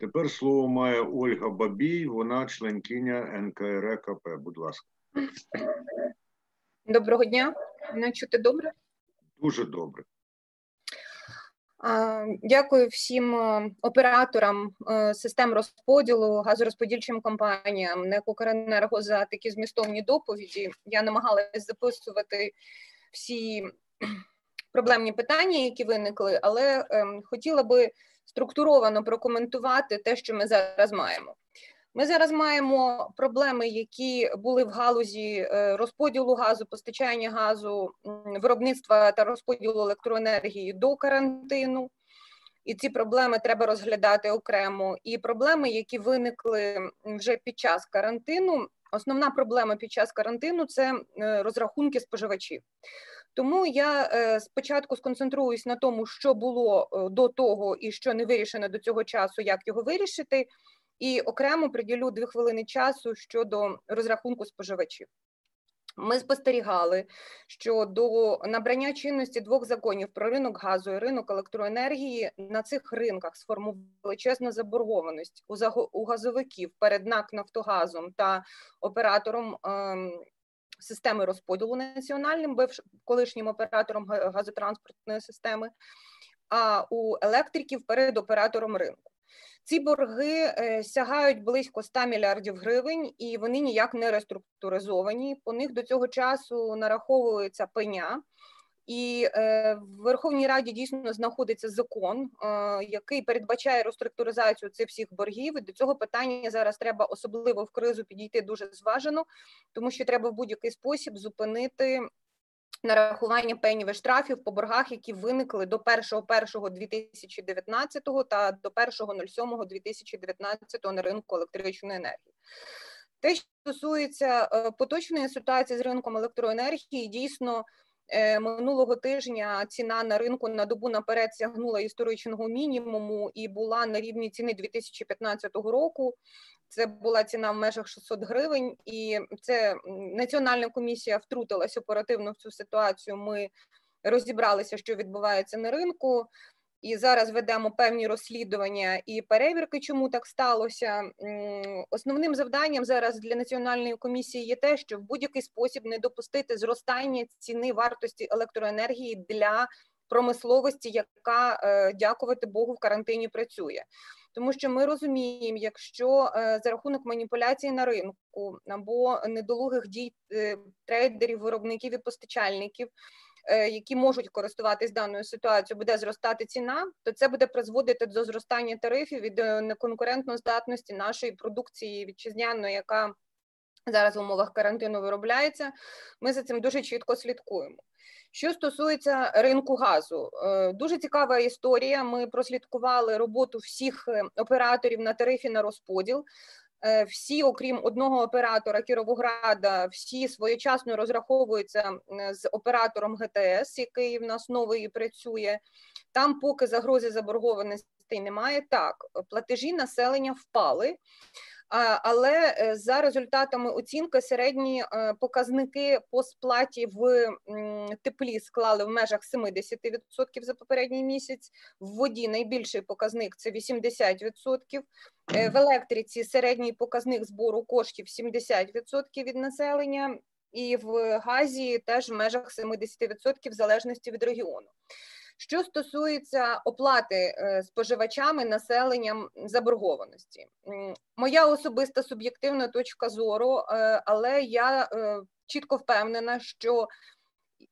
Тепер слово має Ольга Бабій, вона членкиня НКРКП. Будь ласка. Доброго дня. Мене чути добре? Дуже добре. Дякую всім е, операторам е, систем розподілу, газорозподільчим компаніям, НЕК «Укренерго» за такі змістовні доповіді. Я намагалася записувати всі проблемні питання, які виникли, але ем, хотіла би структуровано прокоментувати те, що ми зараз маємо. Ми зараз маємо проблеми, які були в галузі е, розподілу газу, постачання газу, виробництва та розподілу електроенергії до карантину. І ці проблеми треба розглядати окремо. І проблеми, які виникли вже під час карантину. Основна проблема під час карантину це е, розрахунки споживачів. Тому я е, спочатку сконцентруюсь на тому, що було до того і що не вирішено до цього часу, як його вирішити і окремо приділю дві хвилини часу щодо розрахунку споживачів. Ми спостерігали, що до набрання чинності двох законів про ринок газу і ринок електроенергії на цих ринках сформували величезну заборгованість у газовиків перед НАК Нафтогазом та оператором ем, системи розподілу національним, бивш колишнім оператором газотранспортної системи, а у електриків перед оператором ринку. Ці борги е, сягають близько 100 мільярдів гривень, і вони ніяк не реструктуризовані. По них до цього часу нараховується пеня. І е, в Верховній Раді дійсно знаходиться закон, е, який передбачає реструктуризацію цих всіх боргів. І До цього питання зараз треба особливо в кризу підійти дуже зважено, тому що треба в будь-який спосіб зупинити нарахування пенів і штрафів по боргах, які виникли до 1.1.2019 та до 1.07.2019 на ринку електричної енергії. Те, що стосується е, поточної ситуації з ринком електроенергії, дійсно минулого тижня ціна на ринку на добу наперед сягнула історичного мінімуму і була на рівні ціни 2015 року. Це була ціна в межах 600 гривень, і це національна комісія втрутилась оперативно в цю ситуацію. Ми розібралися, що відбувається на ринку, і зараз ведемо певні розслідування і перевірки, чому так сталося. Основним завданням зараз для національної комісії є те, що в будь-який спосіб не допустити зростання ціни вартості електроенергії для промисловості, яка е, дякувати Богу в карантині працює тому що ми розуміємо, якщо е, за рахунок маніпуляцій на ринку або недолугих дій е, трейдерів, виробників і постачальників. Е, які можуть користуватись даною ситуацією, буде зростати ціна, то це буде призводити до зростання тарифів і до неконкурентної здатності нашої продукції вітчизняної, яка зараз в умовах карантину виробляється. Ми за цим дуже чітко слідкуємо. Що стосується ринку газу, е, дуже цікава історія. Ми прослідкували роботу всіх е, операторів на тарифі на розподіл. Е, всі, окрім одного оператора Кіровограда, всі своєчасно розраховуються з оператором ГТС, який в нас новий працює. Там, поки загрози заборгованості немає, так платежі населення впали але е, за результатами оцінки середні е, показники по сплаті в теплі склали в межах 70% за попередній місяць. В воді найбільший показник це 80%. Е, в електриці середній показник збору коштів 70% від населення, і в газі теж в межах 70% в залежності від регіону. Що стосується оплати е, споживачами населенням заборгованості, моя особиста суб'єктивна точка зору, е, але я е, чітко впевнена, що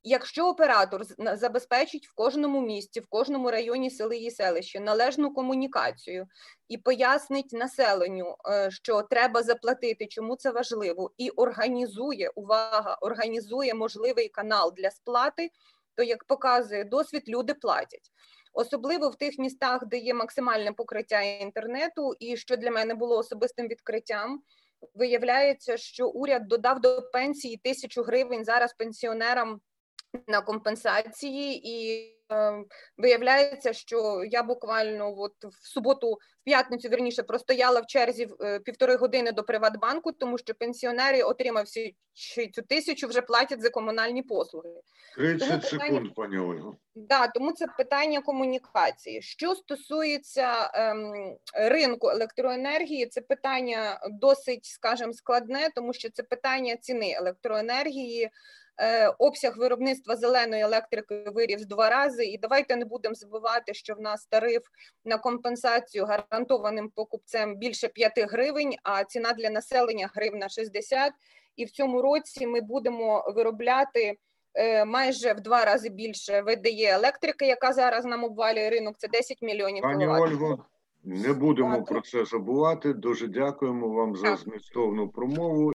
якщо оператор забезпечить в кожному місті, в кожному районі сели і селищі належну комунікацію і пояснить населенню, що треба заплатити, чому це важливо, і організує увага, організує можливий канал для сплати то як показує досвід, люди платять. Особливо в тих містах, де є максимальне покриття інтернету, і що для мене було особистим відкриттям, виявляється, що уряд додав до пенсії тисячу гривень зараз пенсіонерам на компенсації, і виявляється, що я буквально от в суботу, в п'ятницю, вірніше, простояла в черзі е, півтори години до Приватбанку, тому що пенсіонери, отримавши цю тисячу, вже платять за комунальні послуги. 30 Тому секунд, питання- пані Ольго. Да, тому це питання комунікації. Що стосується ем, ринку електроенергії, це питання досить, скажімо, складне, тому що це питання ціни електроенергії. Е, обсяг виробництва зеленої електрики виріс два рази. І давайте не будемо забувати, що в нас тариф на компенсацію гарантованим покупцем більше 5 гривень, а ціна для населення гривна 60. І в цьому році ми будемо виробляти е, майже в два рази більше видає електрики, яка зараз нам обвалює ринок. Це 10 мільйонів Пані. Ольго, не будемо про це забувати. Дуже дякуємо вам за змістовну промову.